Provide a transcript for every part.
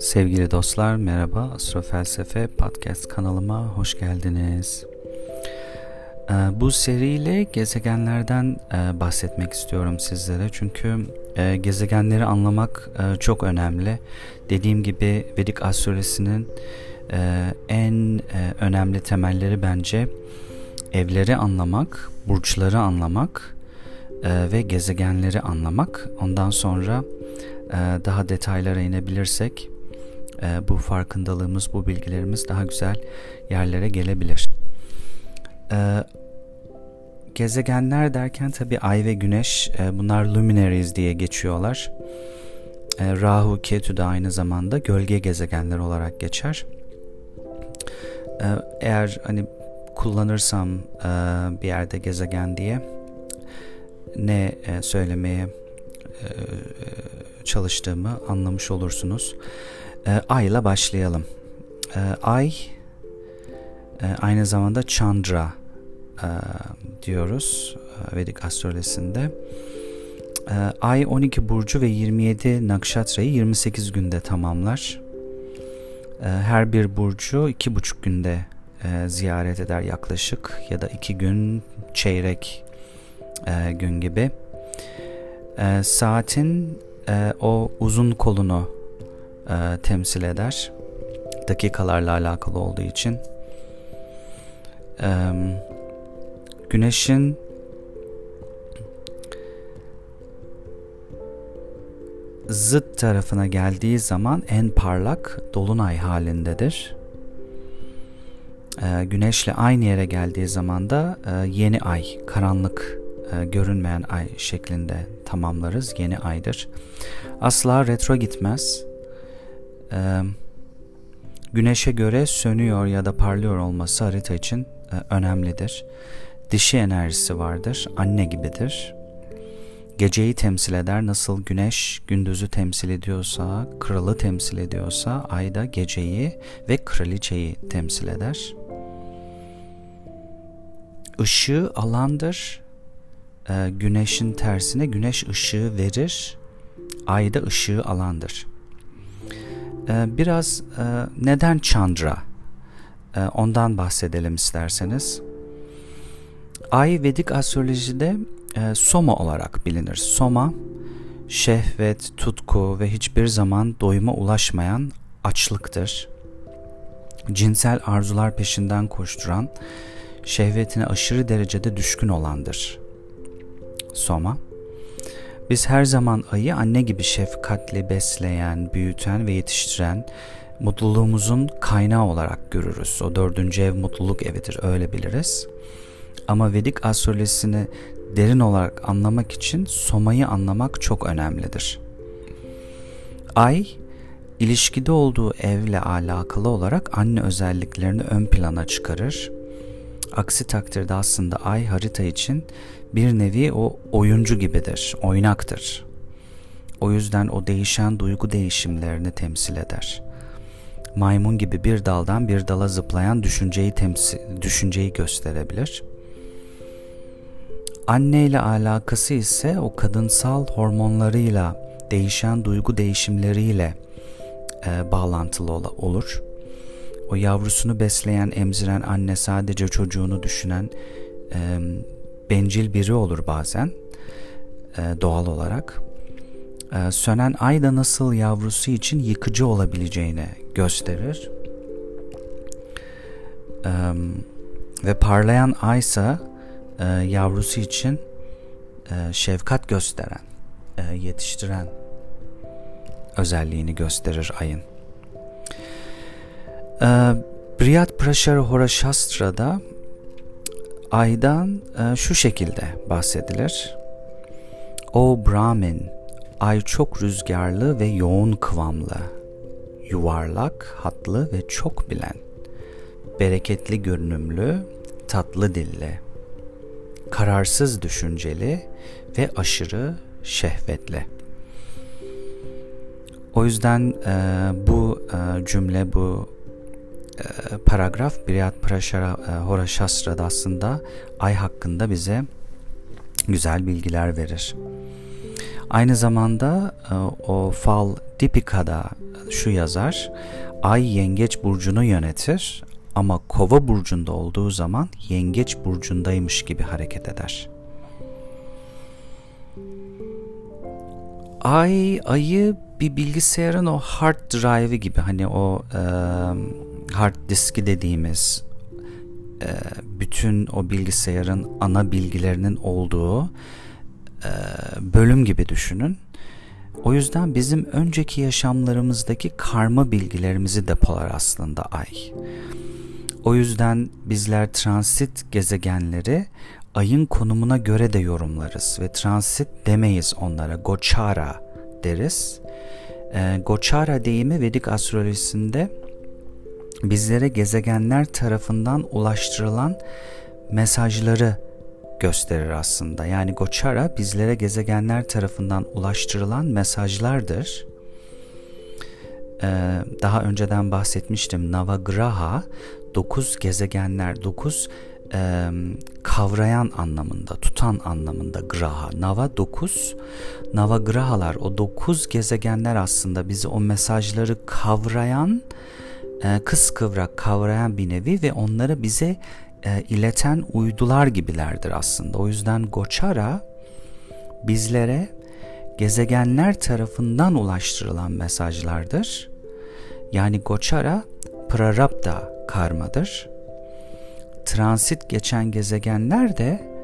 Sevgili dostlar merhaba Astrofelsefe Podcast kanalıma hoş geldiniz. Ee, bu seriyle gezegenlerden e, bahsetmek istiyorum sizlere çünkü e, gezegenleri anlamak e, çok önemli. Dediğim gibi Vedik astrolojisinin en önemli temelleri bence evleri anlamak, burçları anlamak ve gezegenleri anlamak. Ondan sonra daha detaylara inebilirsek e, bu farkındalığımız, bu bilgilerimiz daha güzel yerlere gelebilir. E, gezegenler derken tabi Ay ve Güneş e, bunlar luminaries diye geçiyorlar. E, Rahu, Ketu da aynı zamanda gölge gezegenler olarak geçer. E, eğer hani kullanırsam e, bir yerde gezegen diye ne e, söylemeye e, çalıştığımı anlamış olursunuz. E, ay ile başlayalım. E, ay e, aynı zamanda Chandra e, diyoruz e, Vedik astrolojisinde. E, ay 12 burcu ve 27 nakshatrayı 28 günde tamamlar. E, her bir burcu 2,5 günde e, ziyaret eder yaklaşık ya da 2 gün çeyrek e, gün gibi. E, saatin e, o uzun kolunu e, temsil eder. Dakikalarla alakalı olduğu için. E, güneşin zıt tarafına geldiği zaman en parlak dolunay halindedir. E, güneşle aynı yere geldiği zaman da e, yeni ay, karanlık e, görünmeyen ay şeklinde tamamlarız. Yeni aydır. Asla retro gitmez e, güneşe göre sönüyor ya da parlıyor olması harita için e, önemlidir. Dişi enerjisi vardır, anne gibidir. Geceyi temsil eder. Nasıl güneş gündüzü temsil ediyorsa, kralı temsil ediyorsa, ay da geceyi ve kraliçeyi temsil eder. Işığı alandır. Ee, güneşin tersine güneş ışığı verir. Ay da ışığı alandır. Ee, biraz e, neden Chandra? Ee, ondan bahsedelim isterseniz. Ay Vedik astrolojide e, Soma olarak bilinir. Soma, şehvet, tutku ve hiçbir zaman doyuma ulaşmayan açlıktır. Cinsel arzular peşinden koşturan, şehvetine aşırı derecede düşkün olandır. Soma. Biz her zaman ayı anne gibi şefkatli besleyen, büyüten ve yetiştiren, mutluluğumuzun kaynağı olarak görürüz. O dördüncü ev mutluluk evidir, öyle biliriz. Ama Vedik astrolojisini derin olarak anlamak için Soma'yı anlamak çok önemlidir. Ay, ilişkide olduğu evle alakalı olarak anne özelliklerini ön plana çıkarır. Aksi takdirde aslında ay harita için bir nevi o oyuncu gibidir, oynaktır. O yüzden o değişen duygu değişimlerini temsil eder. Maymun gibi bir daldan bir dala zıplayan düşünceyi temsil, düşünceyi gösterebilir. Anne ile alakası ise o kadınsal hormonlarıyla, değişen duygu değişimleriyle e, bağlantılı olur. O yavrusunu besleyen, emziren anne sadece çocuğunu düşünen, e, bencil biri olur bazen e, doğal olarak. E, sönen ay da nasıl yavrusu için yıkıcı olabileceğini gösterir. E, ve parlayan aysa e, yavrusu için şefkat gösteren, yetiştiren özelliğini gösterir ayın. E, Briyat Prashara Horashastra'da Aydan e, şu şekilde bahsedilir. O Brahmin, ay çok rüzgarlı ve yoğun kıvamlı, yuvarlak, hatlı ve çok bilen, bereketli görünümlü, tatlı dilli, kararsız düşünceli ve aşırı şehvetli. O yüzden e, bu e, cümle, bu paragraf Briyat Prashara e, Hora Shastra'da aslında ay hakkında bize güzel bilgiler verir. Aynı zamanda e, o fal Dipika'da şu yazar, Ay yengeç burcunu yönetir ama kova burcunda olduğu zaman yengeç burcundaymış gibi hareket eder. Ay, ayı bir bilgisayarın o hard drive'i gibi hani o e, hard diski dediğimiz e, bütün o bilgisayarın ana bilgilerinin olduğu e, bölüm gibi düşünün. O yüzden bizim önceki yaşamlarımızdaki karma bilgilerimizi depolar aslında ay. O yüzden bizler transit gezegenleri ayın konumuna göre de yorumlarız ve transit demeyiz onlara. Gochara deriz. E, Gochara deyimi Vedik astrolojisinde bizlere gezegenler tarafından ulaştırılan mesajları gösterir aslında. Yani Gochara bizlere gezegenler tarafından ulaştırılan mesajlardır. Ee, daha önceden bahsetmiştim. Navagraha dokuz gezegenler, dokuz e, kavrayan anlamında, tutan anlamında graha. Nava dokuz, navagrahalar o dokuz gezegenler aslında bizi o mesajları kavrayan, e, kıskıvrak kavrayan bir nevi ve onları bize e, ileten uydular gibilerdir aslında. O yüzden Goçara bizlere gezegenler tarafından ulaştırılan mesajlardır. Yani Goçara Prarabdha karmadır. Transit geçen gezegenler de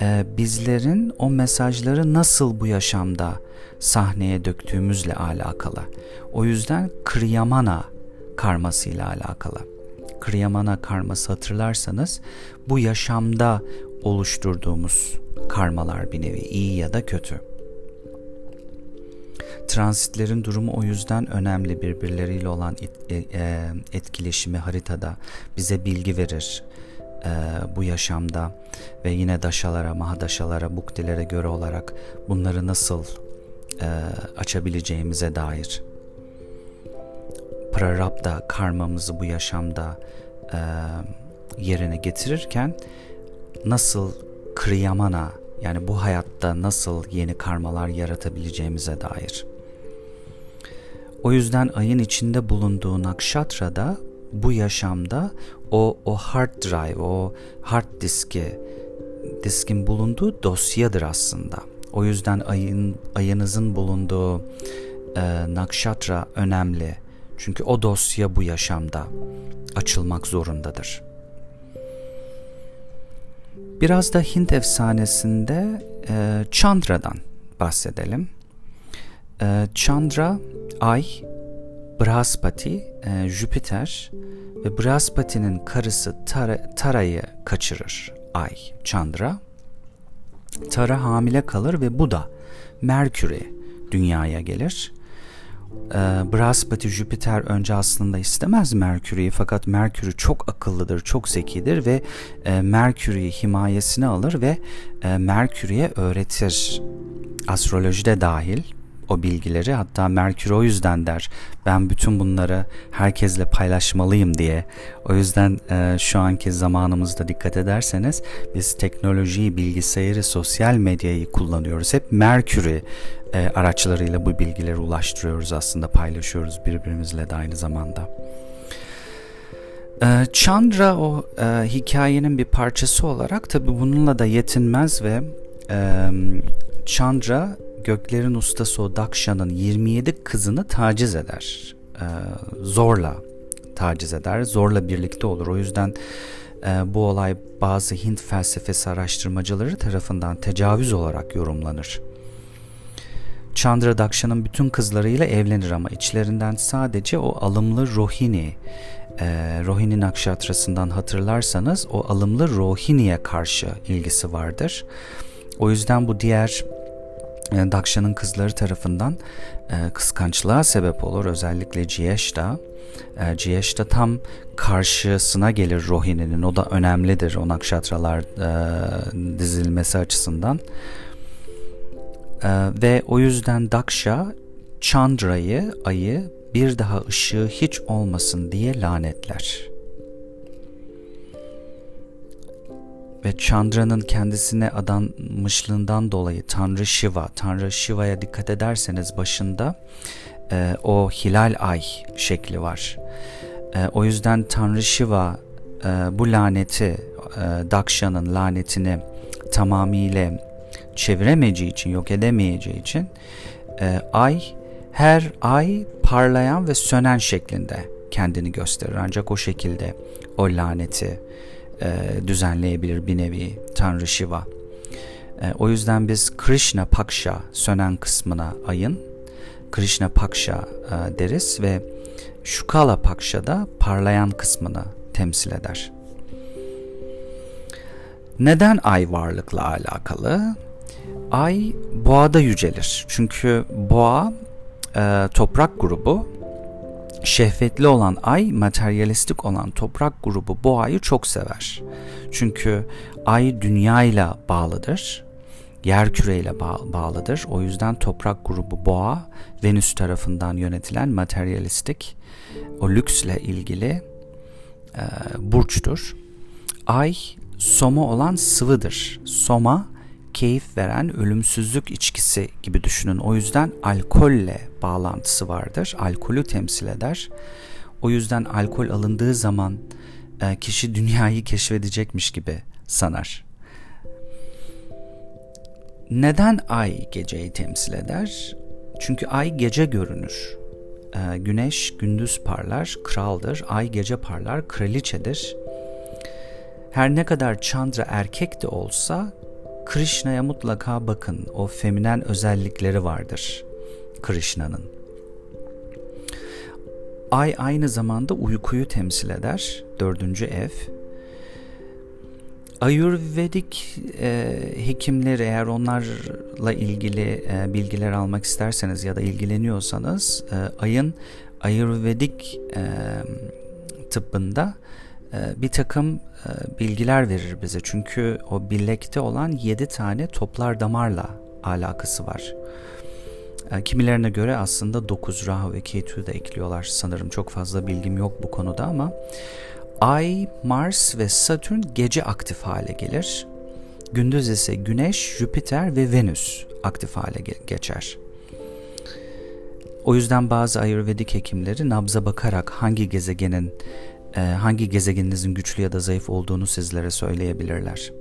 e, bizlerin o mesajları nasıl bu yaşamda sahneye döktüğümüzle alakalı. O yüzden Kriyamana karmasıyla alakalı. Kriyamana karması hatırlarsanız bu yaşamda oluşturduğumuz karmalar bir nevi iyi ya da kötü. Transitlerin durumu o yüzden önemli birbirleriyle olan e, e, etkileşimi haritada bize bilgi verir e, bu yaşamda ve yine daşalara, mahadaşalara, buktilere göre olarak bunları nasıl açabileceğimize dair prarabda karmamızı bu yaşamda e, yerine getirirken nasıl kriyamana yani bu hayatta nasıl yeni karmalar yaratabileceğimize dair. O yüzden ayın içinde bulunduğu Nakshatra'da bu yaşamda o o hard drive, o hard diski diskin bulunduğu dosyadır aslında. O yüzden ayın ayınızın bulunduğu e, nakşatra önemli. Çünkü o dosya bu yaşamda açılmak zorundadır. Biraz da Hint efsanesinde e, Chandra'dan bahsedelim. E, Chandra, Ay, Brahaspati, e, Jüpiter ve Brahaspati'nin karısı Tara, Tara'yı kaçırır Ay, Chandra. Tara hamile kalır ve bu da Merkür'e dünyaya gelir e, Brahaspati Jüpiter önce aslında istemez Merkür'ü fakat Merkür'ü çok akıllıdır, çok zekidir ve e, Merkür'ü himayesine alır ve e, Merkür'e öğretir. Astrolojide dahil o bilgileri hatta Merkür o yüzden der ben bütün bunları herkesle paylaşmalıyım diye. O yüzden e, şu anki zamanımızda dikkat ederseniz biz teknolojiyi, bilgisayarı, sosyal medyayı kullanıyoruz. Hep Merkür'ü e, araçlarıyla bu bilgileri ulaştırıyoruz aslında paylaşıyoruz birbirimizle de aynı zamanda. E, Chandra o e, hikayenin bir parçası olarak tabi bununla da yetinmez ve e, Chandra göklerin ustası o Daksha'nın 27 kızını taciz eder. E, zorla taciz eder, zorla birlikte olur. O yüzden e, bu olay bazı Hint felsefesi araştırmacıları tarafından tecavüz olarak yorumlanır. Chandra Daksha'nın bütün kızlarıyla evlenir ama içlerinden sadece o alımlı Rohini, e, Rohini Nakshatrası'ndan hatırlarsanız o alımlı Rohini'ye karşı ilgisi vardır. O yüzden bu diğer Daksha'nın kızları tarafından e, kıskançlığa sebep olur. Özellikle Jiyeshta. E, Jiyeshta tam karşısına gelir Rohini'nin. O da önemlidir o nakşatralar e, dizilmesi açısından. E, ve o yüzden Daksha Chandra'yı, ayı bir daha ışığı hiç olmasın diye lanetler. Ve Chandra'nın kendisine adanmışlığından dolayı Tanrı Shiva, Tanrı Shiva'ya dikkat ederseniz başında e, o hilal ay şekli var. E, o yüzden Tanrı Shiva e, bu laneti, e, Daksha'nın lanetini tamamıyla çeviremeyeceği için, yok edemeyeceği için e, ay her ay parlayan ve sönen şeklinde kendini gösterir. Ancak o şekilde o laneti e, düzenleyebilir bir nevi Tanrı Shiva. E, o yüzden biz Krishna Paksha sönen kısmına ayın Krishna Paksha e, deriz ve Shukala Paksha da parlayan kısmını temsil eder. Neden ay varlıkla alakalı? Ay boğada yücelir. Çünkü boğa e, toprak grubu şehvetli olan ay, materyalistik olan toprak grubu boğayı çok sever. Çünkü ay dünyayla bağlıdır. Yer küreyle bağ- bağlıdır. O yüzden toprak grubu boğa Venüs tarafından yönetilen materyalistik o lüksle ilgili e, burçtur. Ay soma olan sıvıdır. Soma keyif veren ölümsüzlük içkisi gibi düşünün. O yüzden alkolle bağlantısı vardır. Alkolü temsil eder. O yüzden alkol alındığı zaman e, kişi dünyayı keşfedecekmiş gibi sanar. Neden ay geceyi temsil eder? Çünkü ay gece görünür. E, güneş gündüz parlar, kraldır. Ay gece parlar, kraliçedir. Her ne kadar Chandra erkek de olsa Krishna'ya mutlaka bakın. O feminen özellikleri vardır Krishna'nın. Ay aynı zamanda uykuyu temsil eder. Dördüncü ev. Ayurvedik e, hekimleri eğer onlarla ilgili e, bilgiler almak isterseniz ya da ilgileniyorsanız e, ayın Ayurvedik e, tıbbında bir takım e, bilgiler verir bize. Çünkü o bilekte olan yedi tane toplar damarla alakası var. E, kimilerine göre aslında 9 Rahu ve Ketu'yu da ekliyorlar sanırım. Çok fazla bilgim yok bu konuda ama Ay, Mars ve Satürn gece aktif hale gelir. Gündüz ise Güneş, Jüpiter ve Venüs aktif hale geçer. O yüzden bazı Ayurvedik hekimleri nabza bakarak hangi gezegenin hangi gezegeninizin güçlü ya da zayıf olduğunu sizlere söyleyebilirler.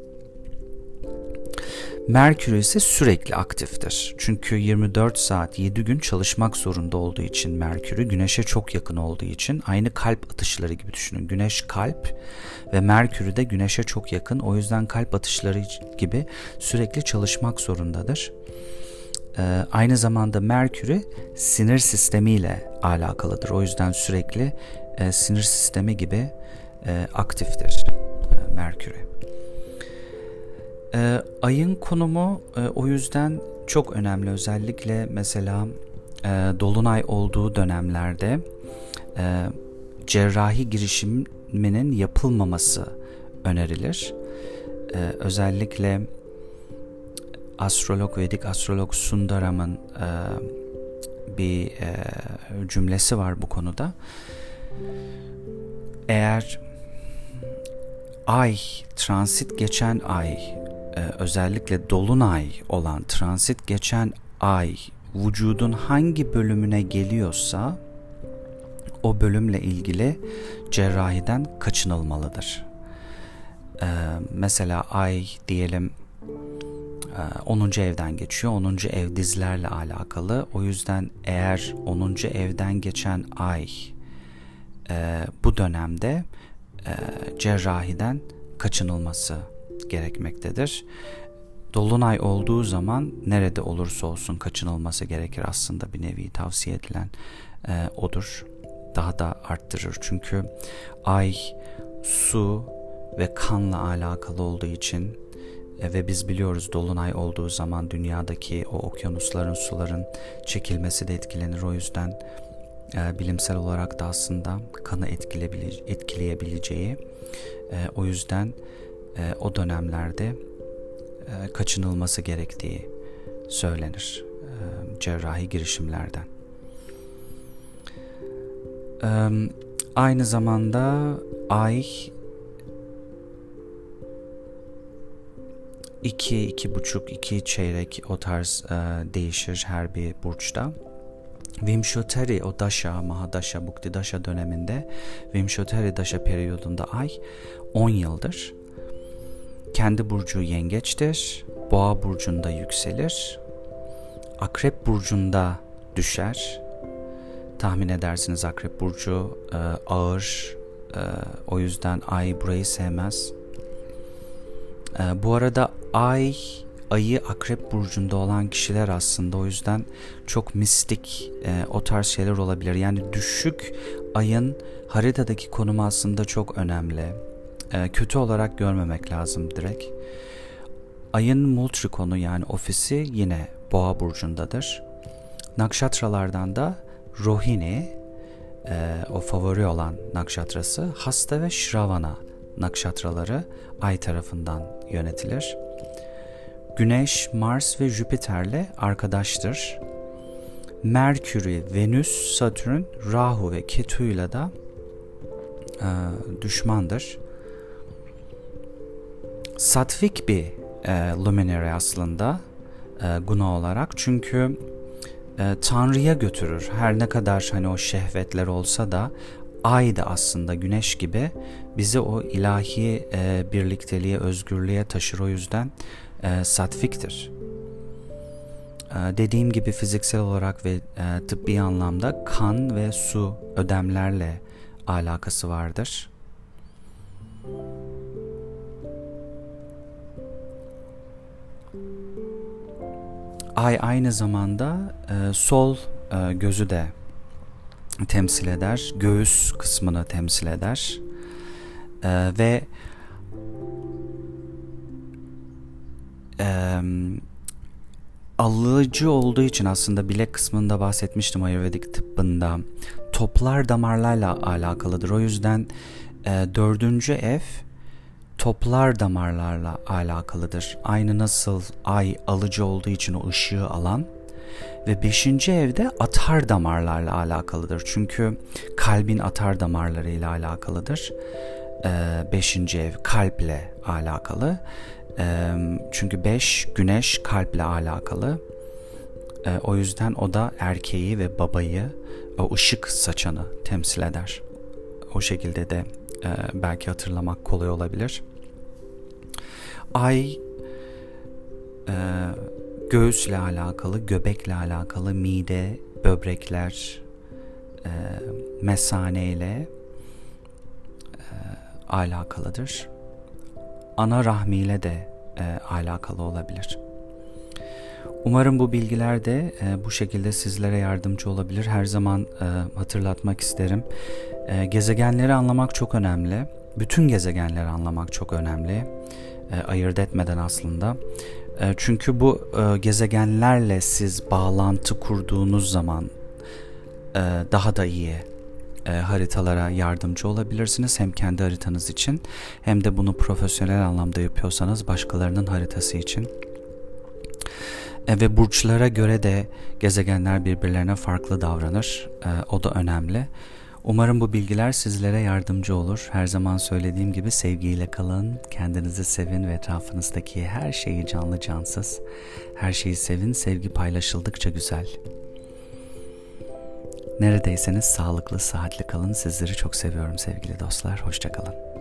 Merkür ise sürekli aktiftir. Çünkü 24 saat 7 gün çalışmak zorunda olduğu için Merkür'ü Güneş'e çok yakın olduğu için aynı kalp atışları gibi düşünün. Güneş kalp ve Merkür'ü de Güneş'e çok yakın. O yüzden kalp atışları gibi sürekli çalışmak zorundadır. Ee, aynı zamanda Merkür'ü sinir sistemiyle alakalıdır. O yüzden sürekli e, sinir sistemi gibi e, aktiftir e, Merkür'ü. E, ayın konumu e, o yüzden çok önemli. Özellikle mesela e, dolunay olduğu dönemlerde e, cerrahi girişiminin yapılmaması önerilir. E, özellikle astrolog Vedik astrolog Sundaram'ın e, bir e, cümlesi var bu konuda. Eğer ay transit geçen ay e, özellikle dolunay olan transit geçen ay vücudun hangi bölümüne geliyorsa o bölümle ilgili cerrahiden kaçınılmalıdır. Ee, mesela ay diyelim 10. E, evden geçiyor. 10. ev dizlerle alakalı. O yüzden eğer 10. evden geçen ay e, bu dönemde e, cerrahiden kaçınılması gerekmektedir. Dolunay olduğu zaman nerede olursa olsun kaçınılması gerekir aslında bir nevi tavsiye edilen e, odur. Daha da arttırır çünkü ay su ve kanla alakalı olduğu için e, ve biz biliyoruz dolunay olduğu zaman dünyadaki o okyanusların suların çekilmesi de etkilenir o yüzden e, bilimsel olarak da aslında kanı etkileyebileceği e, o yüzden e, o dönemlerde e, kaçınılması gerektiği söylenir e, cerrahi girişimlerden. E, aynı zamanda ay 2, iki buçuk, iki çeyrek o tarz e, değişir her bir burçta. Vimshoteri o Dasha, Mahadasha, Bukti Dasha döneminde Vimshoteri Dasha periyodunda ay 10 yıldır. Kendi burcu yengeçtir. Boğa burcunda yükselir. Akrep burcunda düşer. Tahmin edersiniz Akrep burcu e, ağır. E, o yüzden ay burayı sevmez. E, bu arada ay ayı akrep burcunda olan kişiler aslında o yüzden çok mistik e, o tarz şeyler olabilir. Yani düşük ayın haritadaki konumu aslında çok önemli. E, kötü olarak görmemek lazım direkt. Ayın multrikonu yani ofisi yine boğa burcundadır. Nakşatralardan da Rohini e, o favori olan nakşatrası Hasta ve Shravana nakşatraları ay tarafından yönetilir. Güneş, Mars ve Jüpiter'le arkadaştır. Merkür'ü, Venüs, Satürn, Rahu ve Ketu'yla da e, düşmandır. Satvik bir e, luminary aslında e, guna olarak çünkü e, Tanrı'ya götürür. Her ne kadar hani o şehvetler olsa da ay da aslında güneş gibi bizi o ilahi e, birlikteliğe, özgürlüğe taşır. O yüzden e, satfiktir. E, dediğim gibi fiziksel olarak ve e, tıbbi anlamda kan ve su ödemlerle alakası vardır. Ay aynı zamanda e, sol e, gözü de temsil eder, göğüs kısmını temsil eder e, ve alıcı olduğu için aslında bilek kısmında bahsetmiştim Ayurvedik tıbbında toplar damarlarla alakalıdır. O yüzden e, dördüncü ev toplar damarlarla alakalıdır. Aynı nasıl ay alıcı olduğu için o ışığı alan ve beşinci evde atar damarlarla alakalıdır. Çünkü kalbin atar damarlarıyla alakalıdır. Ee, beşinci ev kalple alakalı. Çünkü beş güneş kalple alakalı. Ee, o yüzden o da erkeği ve babayı, o ışık saçanı temsil eder. O şekilde de e, belki hatırlamak kolay olabilir. Ay e, göğüsle alakalı, göbekle alakalı, mide, böbrekler, e, mesane ile e, alakalıdır. Ana rahmiyle de e, alakalı olabilir. Umarım bu bilgiler de e, bu şekilde sizlere yardımcı olabilir. Her zaman e, hatırlatmak isterim. E, gezegenleri anlamak çok önemli. Bütün gezegenleri anlamak çok önemli. E, ayırt etmeden aslında. E, çünkü bu e, gezegenlerle siz bağlantı kurduğunuz zaman e, daha da iyi e, haritalara yardımcı olabilirsiniz. Hem kendi haritanız için hem de bunu profesyonel anlamda yapıyorsanız başkalarının haritası için. E, ve burçlara göre de gezegenler birbirlerine farklı davranır. E, o da önemli. Umarım bu bilgiler sizlere yardımcı olur. Her zaman söylediğim gibi sevgiyle kalın, kendinizi sevin ve etrafınızdaki her şeyi canlı cansız. Her şeyi sevin, sevgi paylaşıldıkça güzel. Neredeyseniz sağlıklı, sıhhatli kalın. Sizleri çok seviyorum sevgili dostlar. Hoşçakalın.